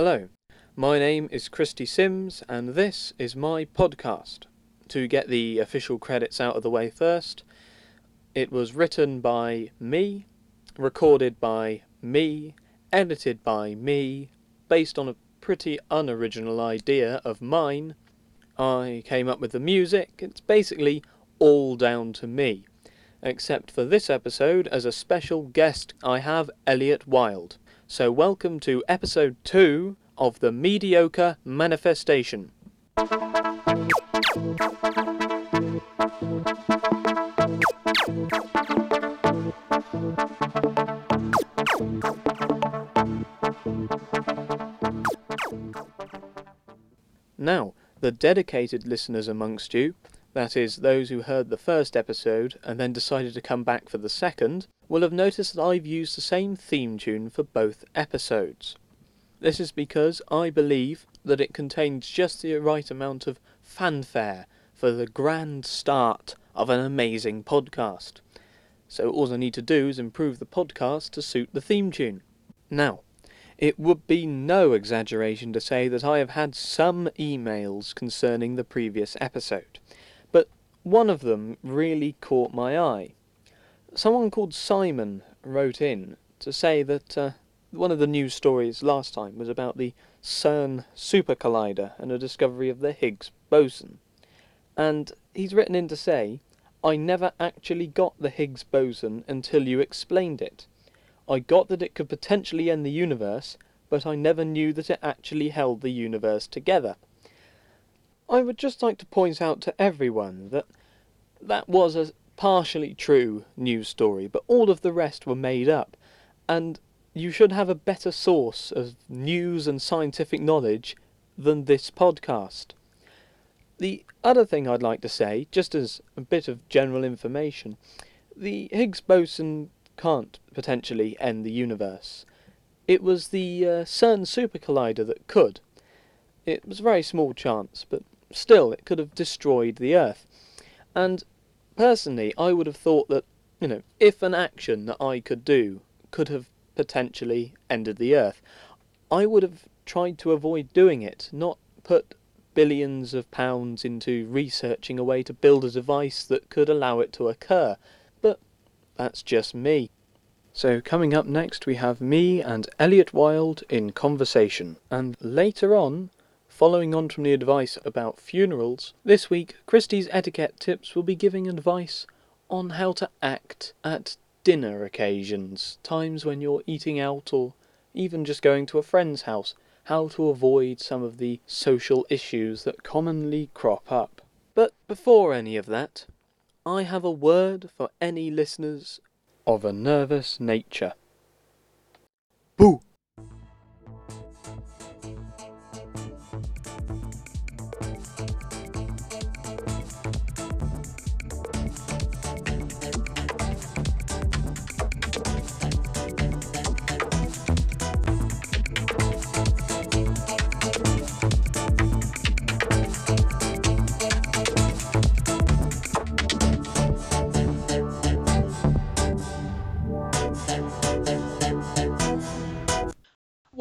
Hello, my name is Christie Sims, and this is my podcast. To get the official credits out of the way first, it was written by me, recorded by me, edited by me, based on a pretty unoriginal idea of mine. I came up with the music, it's basically all down to me. Except for this episode, as a special guest, I have Elliot Wilde. So, welcome to episode 2 of The Mediocre Manifestation. Now, the dedicated listeners amongst you, that is, those who heard the first episode and then decided to come back for the second, will have noticed that I've used the same theme tune for both episodes. This is because I believe that it contains just the right amount of fanfare for the grand start of an amazing podcast. So all I need to do is improve the podcast to suit the theme tune. Now, it would be no exaggeration to say that I have had some emails concerning the previous episode, but one of them really caught my eye. Someone called Simon wrote in to say that uh, one of the news stories last time was about the CERN Super Collider and the discovery of the Higgs boson. And he's written in to say, I never actually got the Higgs boson until you explained it. I got that it could potentially end the universe, but I never knew that it actually held the universe together. I would just like to point out to everyone that that was a partially true news story, but all of the rest were made up, and you should have a better source of news and scientific knowledge than this podcast. The other thing I'd like to say, just as a bit of general information, the Higgs boson can't potentially end the universe. It was the uh, CERN Super Collider that could. It was a very small chance, but still, it could have destroyed the Earth. And personally, I would have thought that, you know, if an action that I could do could have potentially ended the Earth, I would have tried to avoid doing it, not put billions of pounds into researching a way to build a device that could allow it to occur. But that's just me. So, coming up next, we have me and Elliot Wilde in conversation. And later on, following on from the advice about funerals, this week, Christie's etiquette tips will be giving advice on how to act at dinner occasions, times when you're eating out or even just going to a friend's house, how to avoid some of the social issues that commonly crop up. But before any of that, I have a word for any listeners of a nervous nature. Boo!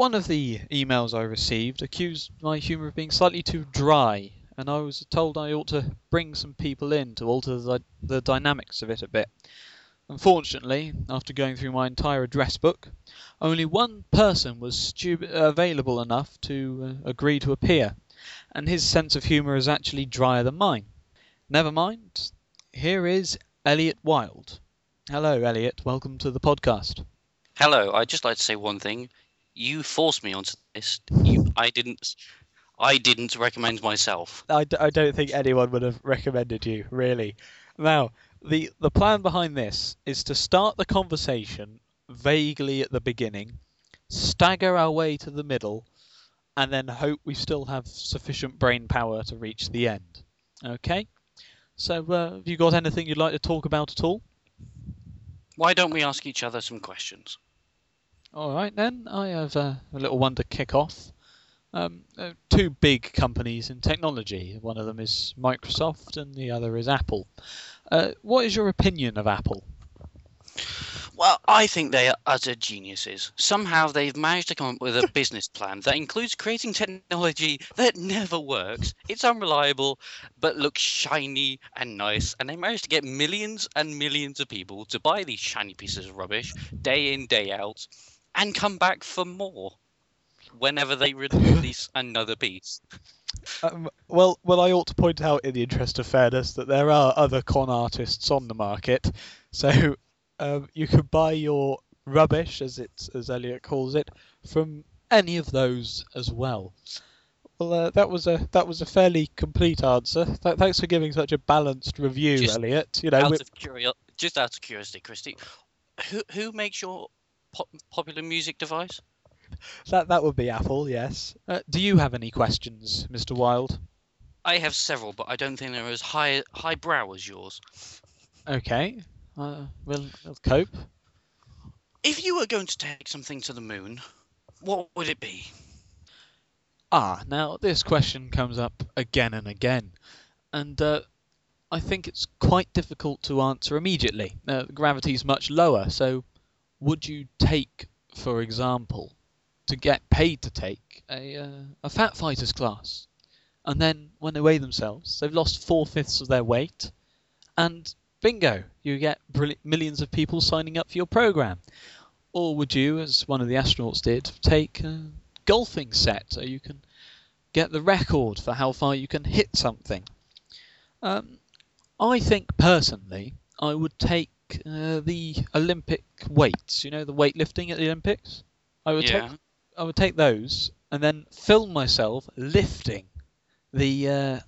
One of the emails I received accused my humour of being slightly too dry, and I was told I ought to bring some people in to alter the, the dynamics of it a bit. Unfortunately, after going through my entire address book, only one person was stu- available enough to uh, agree to appear, and his sense of humour is actually drier than mine. Never mind. Here is Elliot Wilde. Hello, Elliot. Welcome to the podcast. Hello, I'd just like to say one thing. You forced me onto this. You, I didn't. I didn't recommend myself. I, d- I don't think anyone would have recommended you, really. Now, the, the plan behind this is to start the conversation vaguely at the beginning, stagger our way to the middle, and then hope we still have sufficient brain power to reach the end. Okay? So, uh, have you got anything you'd like to talk about at all? Why don't we ask each other some questions? All right, then. I have uh, a little one to kick off. Um, uh, two big companies in technology. One of them is Microsoft, and the other is Apple. Uh, what is your opinion of Apple? Well, I think they are utter geniuses. Somehow they've managed to come up with a business plan that includes creating technology that never works. It's unreliable, but looks shiny and nice, and they managed to get millions and millions of people to buy these shiny pieces of rubbish day in, day out, and come back for more whenever they release another piece. Um, well, well, I ought to point out, in the interest of fairness, that there are other con artists on the market. So um, you can buy your rubbish, as it's as Elliot calls it, from any of those as well. Well, uh, that was a that was a fairly complete answer. Th- thanks for giving such a balanced review, Just Elliot. You know, out we- of curio- just out of curiosity, Christie, who who makes your pop- popular music device? that that would be Apple, yes. Uh, do you have any questions, Mr. Wilde? I have several, but I don't think they're as high highbrow as yours. Okay, uh, we'll, we'll cope. If you were going to take something to the moon, what would it be? Ah, now this question comes up again and again, and uh, I think it's quite difficult to answer immediately. Uh, gravity's much lower, so would you take, for example, to get paid to take a uh, a fat fighters class, and then when they weigh themselves, they've lost four fifths of their weight, and bingo, you get millions of people signing up for your program. Or would you, as one of the astronauts did, take a golfing set so you can get the record for how far you can hit something? Um, I think personally, I would take uh, the Olympic weights. You know, the weightlifting at the Olympics. I would yeah. take I would take those and then film myself lifting the uh,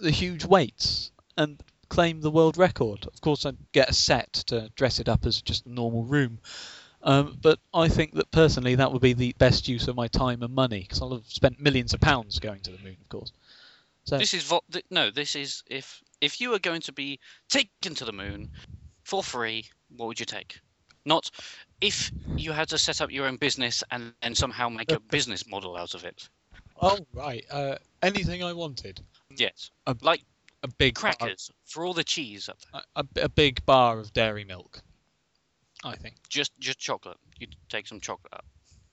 the huge weights and claim the world record. Of course, I'd get a set to dress it up as just a normal room. Um, but I think that personally that would be the best use of my time and money because I'll have spent millions of pounds going to the moon, of course. So This is vo- th- no. This is if if you are going to be taken to the moon for free, what would you take? Not if you had to set up your own business and and somehow make a business model out of it. oh right, uh, anything I wanted. Yes, A- like A big bar- crackers for all the cheese up there. a, a, a big bar of dairy milk. I think. Just just chocolate. You'd take some chocolate up.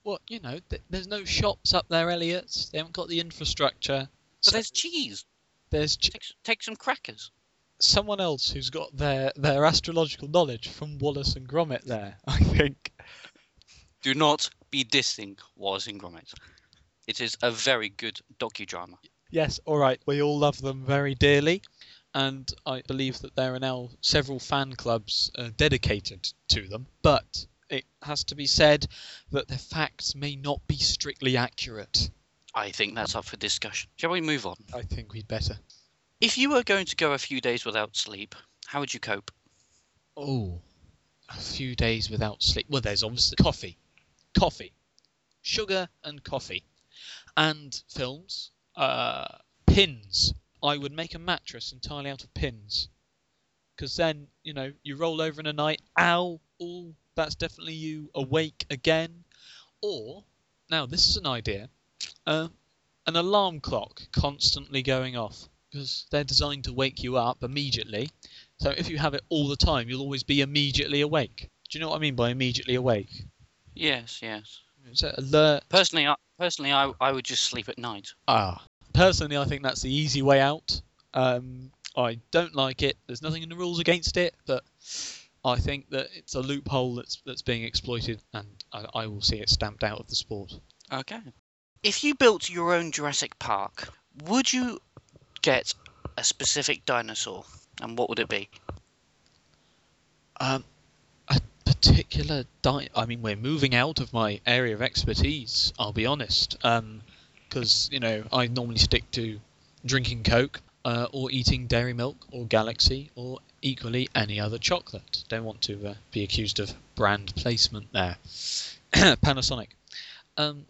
Well, you know, th- there's no shops up there, Elliot. They haven't got the infrastructure. But So there's cheese. there's ch- Take, take some crackers. Someone else who's got their, their astrological knowledge from Wallace and Gromit there, I think. Do not be dissing Wallace and Gromit. It is a very good docudrama. Yes, all right. We all love them very dearly, and I believe that there are now several fan clubs uh, dedicated to them. But it has to be said that the facts may not be strictly accurate. I think that's up for discussion. Shall we move on? I think we'd better. If you were going to go a few days without sleep, how would you cope? Oh, a few days without sleep. Well, there's obviously coffee, coffee, sugar, and coffee, and films. Uh, pins. I would make a mattress entirely out of pins, because then you know you roll over in a night. Ow! Oh, that's definitely you awake again. Or now this is an idea. Uh, an alarm clock constantly going off because they're designed to wake you up immediately. So if you have it all the time, you'll always be immediately awake. Do you know what I mean by immediately awake? Yes, yes. It's a alert. Personally, I, personally, I, I would just sleep at night. Ah. Personally, I think that's the easy way out. Um, I don't like it. There's nothing in the rules against it, but I think that it's a loophole that's that's being exploited, and I, I will see it stamped out of the sport. Okay. If you built your own Jurassic Park, would you get a specific dinosaur, and what would it be? Um, a particular di- I mean, we're moving out of my area of expertise. I'll be honest, because you know I normally stick to drinking Coke uh, or eating dairy milk or Galaxy or equally any other chocolate. Don't want to uh, be accused of brand placement there. Panasonic. Um,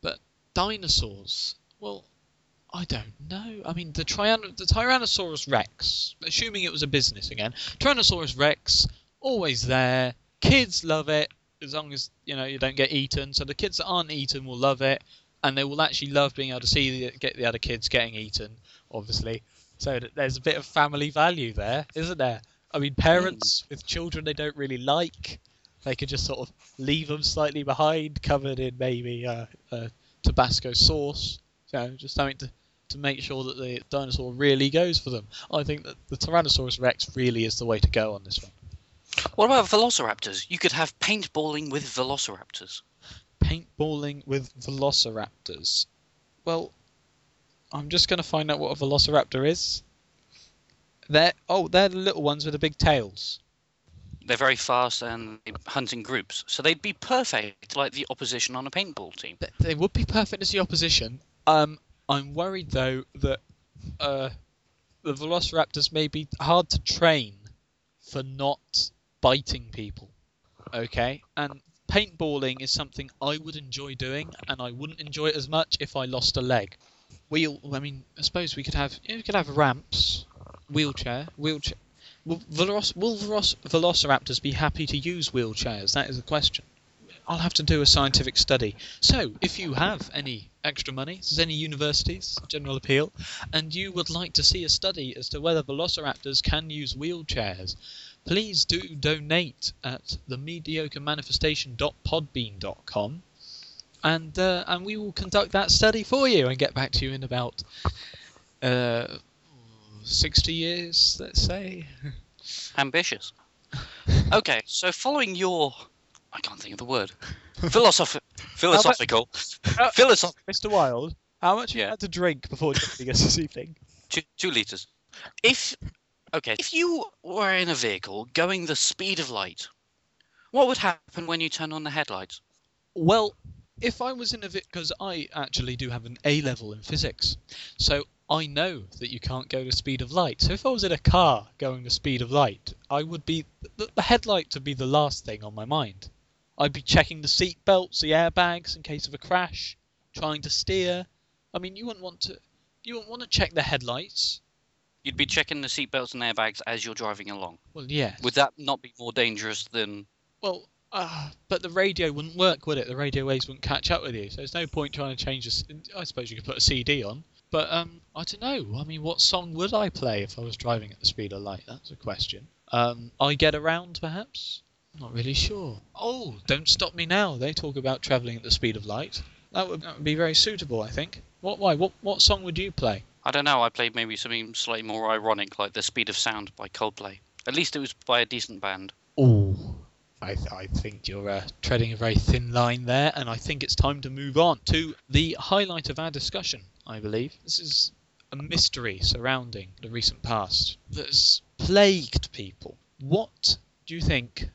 but dinosaurs. Well, I don't know. I mean, the, Tryan- the Tyrannosaurus Rex, assuming it was a business again, Tyrannosaurus Rex, always there. Kids love it as long as you know you don't get eaten. So the kids that aren't eaten will love it, and they will actually love being able to see the, get the other kids getting eaten. Obviously, so there's a bit of family value there, isn't there? I mean, parents with children they don't really like. they could just sort of leave them slightly behind, covered in maybe uh, uh, Tabasco sauce. You know, just something to, to make sure that the dinosaur really goes for them. I think that the Tyrannosaurus Rex really is the way to go on this one. What about velociraptors? You could have paintballing with velociraptors. Paintballing with velociraptors. Well, I'm just going to find out what a velociraptor is. They're oh, they're the little ones with the big tails. They're very fast and they hunt in groups, so they'd be perfect like the opposition on a paintball team. Th- They would be perfect as the opposition. Um, I'm worried though that uh, the velociraptors may be hard to train for not biting people. Okay, and paintballing is something I would enjoy doing, and I wouldn't enjoy it as much if I lost a leg. Wheel. I mean, I suppose we could have yeah, we could have ramps, wheelchair, wheelchair. Will, veloc- will veloc- velociraptors be happy to use wheelchairs? That is the question. I'll have to do a scientific study. So, if you have any extra money, there's any universities, general appeal, and you would like to see a study as to whether velociraptors can use wheelchairs, please do donate at the mediocremanifestation.podbean.com and uh, and we will conduct that study for you and get back to you in about uh, 60 years, let's say. Ambitious. Okay, so following your, I can't think of the word, philosoph- philosophical, Uh, philosoph- Mr. Wilde, how much have Yeah. you had to drink before joining us this evening? two, two liters. If okay, if you were in a vehicle going the speed of light, what would happen when you turn on the headlights? Well, if I was in a vehicle, because I actually do have an A level in physics, so I know that you can't go the speed of light. So if I was in a car going the speed of light, I would be the, the headlight would be the last thing on my mind. I'd be checking the seat belts, the airbags in case of a crash, trying to steer. I mean, you wouldn't want to you wouldn't want to check the headlights. You'd be checking the seatbelts and airbags as you're driving along. Well, yes. Would that not be more dangerous than? Well, uh, but the radio wouldn't work, would it? The radio waves wouldn't catch up with you. So there's no point trying to change this. I suppose you could put a CD on, but um, I don't know. I mean, what song would I play if I was driving at the speed of light? That's a question. Um, I get around, perhaps. Not really sure. Oh, don't stop me now. They talk about travelling at the speed of light. That would, that would be very suitable, I think. What? Why? What? What song would you play? I don't know. I played maybe something slightly more ironic, like "The Speed of Sound" by Coldplay. At least it was by a decent band. Oh, I, th- I think you're uh, treading a very thin line there, and I think it's time to move on to the highlight of our discussion, I believe. This is a mystery surrounding the recent past that has plagued people. What do you think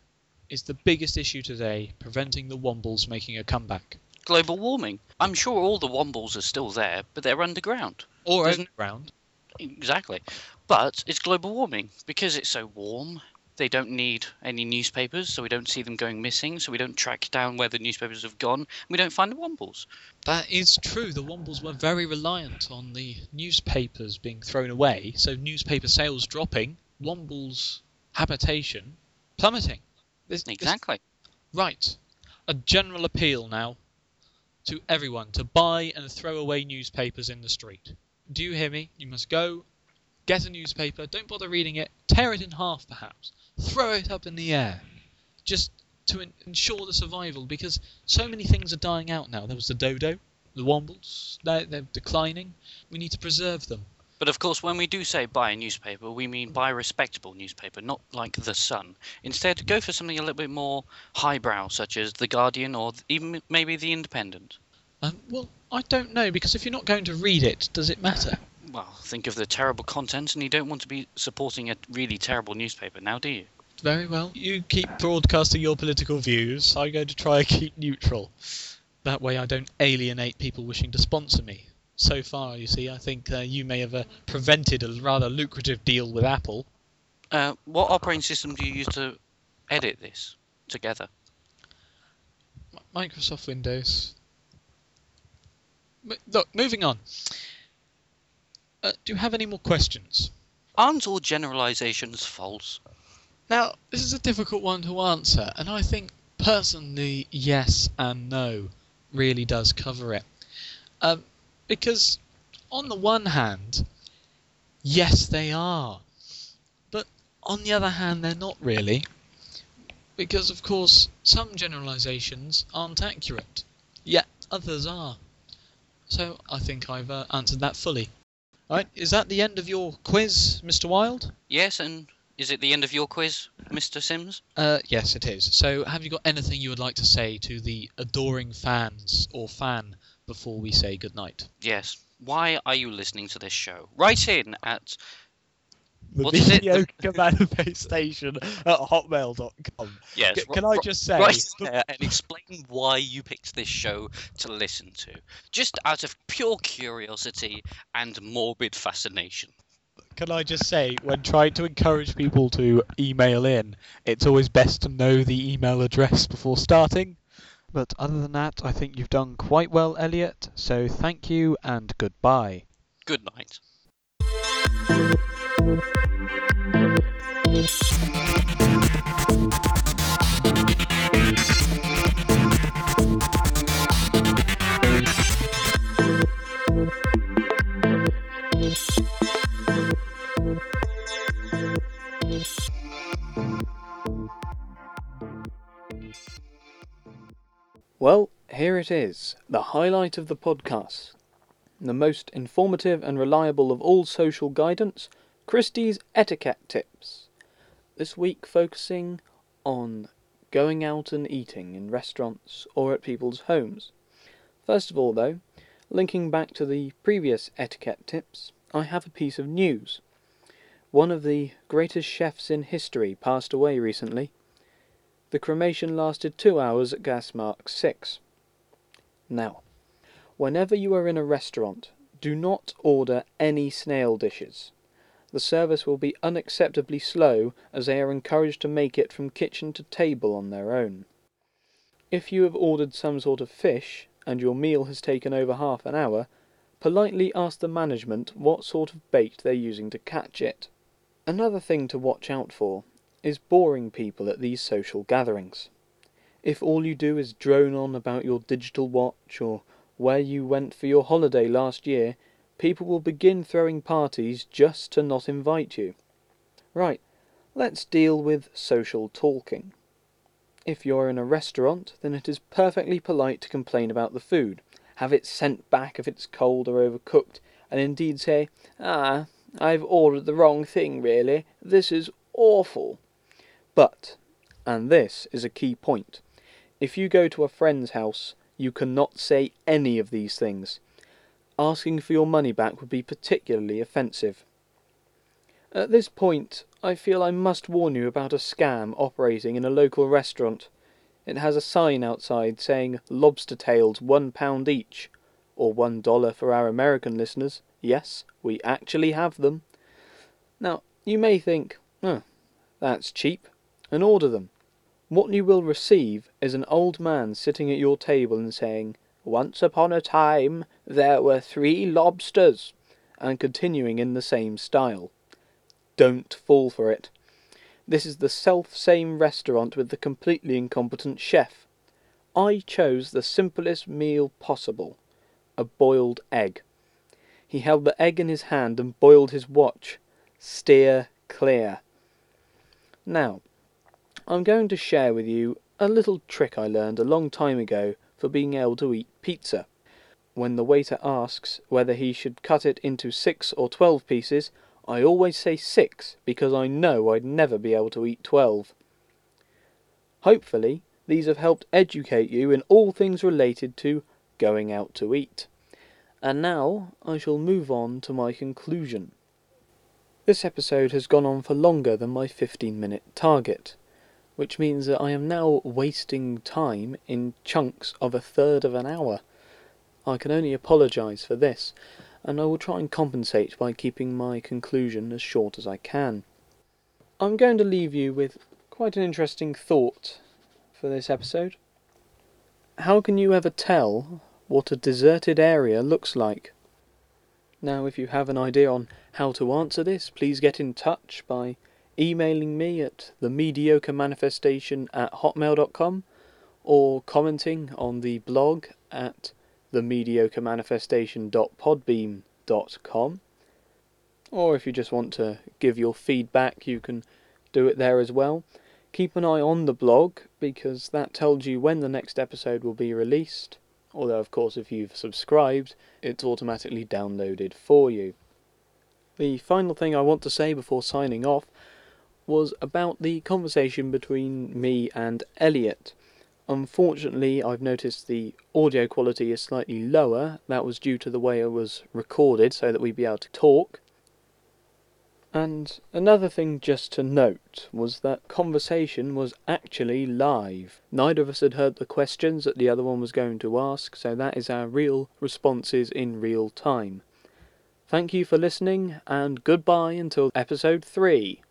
is the biggest issue today preventing the Wombles making a comeback? Global warming. I'm sure all the wombles are still there, but they're underground. Or Doesn't- underground? Exactly. But it's global warming because it's so warm. They don't need any newspapers, so we don't see them going missing. So we don't track down where the newspapers have gone. We don't find the wombles. That is true. The Wombles were very reliant on the newspapers being thrown away, so newspaper sales dropping, Wombles' habitation plummeting. This, this- Exactly. right. A general appeal now to everyone to buy and throw away newspapers in the street. Do you hear me? You must go, get a newspaper, don't bother reading it, tear it in half perhaps, throw it up in the air. Just to en- ensure the survival because so many things are dying out now. There was the dodo, the wombles, they're, they're declining. We need to preserve them. But of course, when we do say buy a newspaper, we mean buy a respectable newspaper, not like The Sun. Instead, go for something a little bit more highbrow, such as The Guardian or even maybe The Independent. Um, well, I don't know because if you're not going to read it, does it matter? Well, think of the terrible content, and you don't want to be supporting a really terrible newspaper now, do you? Very well. You keep broadcasting your political views. I'm going to try and keep neutral. That way, I don't alienate people wishing to sponsor me. So far, you see, I think uh, you may have uh, prevented a rather lucrative deal with Apple. Uh, what operating system do you use to edit this together? Microsoft Windows. M- look, moving on. Uh, do you have any more questions? Aren't all generalizations false? Now, this is a difficult one to answer, and I think personally, yes and no really does cover it. Um, because, on the one hand, yes, they are. But on the other hand, they're not really. Because, of course, some generalizations aren't accurate, yet others are. So I think I've uh, answered that fully. Right, is that the end of your quiz, Mr. Wilde? Yes, and is it the end of your quiz, Mr. Sims? Uh, yes, it is. So, have you got anything you would like to say to the adoring fans or fan before we say goodnight? Yes. Why are you listening to this show? Write in at The What is it? mediocre manifest station at hotmail.com. yes. C- can I ri- just say, Write there and explain why you picked this show to listen to, just out of pure curiosity and morbid fascination. can I just say, when trying to encourage people to email in, it's always best to know the email address before starting. But other than that, I think you've done quite well, Elliot. So thank you and goodbye. Good night. Well, here it is, the highlight of the podcast. The most informative and reliable of all social guidance, Christie's etiquette tips. This week focusing on going out and eating in restaurants or at people's homes. First of all, though, linking back to the previous etiquette tips, I have a piece of news. One of the greatest chefs in history passed away recently. The cremation lasted two hours at gas mark 6. Now, whenever you are in a restaurant, do not order any snail dishes. The service will be unacceptably slow as they are encouraged to make it from kitchen to table on their own. If you have ordered some sort of fish and your meal has taken over half an hour, politely ask the management what sort of bait they're using to catch it. Another thing to watch out for is boring people at these social gatherings. If all you do is drone on about your digital watch or where you went for your holiday last year, people will begin throwing parties just to not invite you. Right, let's deal with social talking. If you're in a restaurant, then it is perfectly polite to complain about the food, have it sent back if it's cold or overcooked, and indeed say, Ah, I've ordered the wrong thing, really. This is awful. But, and this is a key point, if you go to a friend's house, you cannot say any of these things. Asking for your money back would be particularly offensive. At this point, I feel I must warn you about a scam operating in a local restaurant. It has a sign outside saying lobster tails one pound each, or one dollar for our American listeners. Yes, we actually have them. Now, you may think, oh, that's cheap, and order them. What you will receive is an old man sitting at your table and saying, Once upon a time there were three lobsters, and continuing in the same style. Don't fall for it. This is the self same restaurant with the completely incompetent chef. I chose the simplest meal possible a boiled egg. He held the egg in his hand and boiled his watch. Steer clear. Now, I'm going to share with you a little trick I learned a long time ago for being able to eat pizza. When the waiter asks whether he should cut it into six or twelve pieces, I always say six because I know I'd never be able to eat twelve. Hopefully, these have helped educate you in all things related to going out to eat. And now I shall move on to my conclusion. This episode has gone on for longer than my 15 minute target, which means that I am now wasting time in chunks of a third of an hour. I can only apologise for this, and I will try and compensate by keeping my conclusion as short as I can. I'm going to leave you with quite an interesting thought for this episode. How can you ever tell what a deserted area looks like? Now, if you have an idea on how to answer this, please get in touch by emailing me at the mediocre manifestation at hotmail.com or commenting on the blog at the mediocre manifestation.podbean.com. Or if you just want to give your feedback, you can do it there as well. Keep an eye on the blog because that tells you when the next episode will be released. Although, of course, if you've subscribed, it's automatically downloaded for you. The final thing I want to say before signing off was about the conversation between me and Elliot. Unfortunately, I've noticed the audio quality is slightly lower. That was due to the way it was recorded so that we'd be able to talk. And another thing just to note was that conversation was actually live. Neither of us had heard the questions that the other one was going to ask, so that is our real responses in real time. Thank you for listening, and goodbye until episode 3.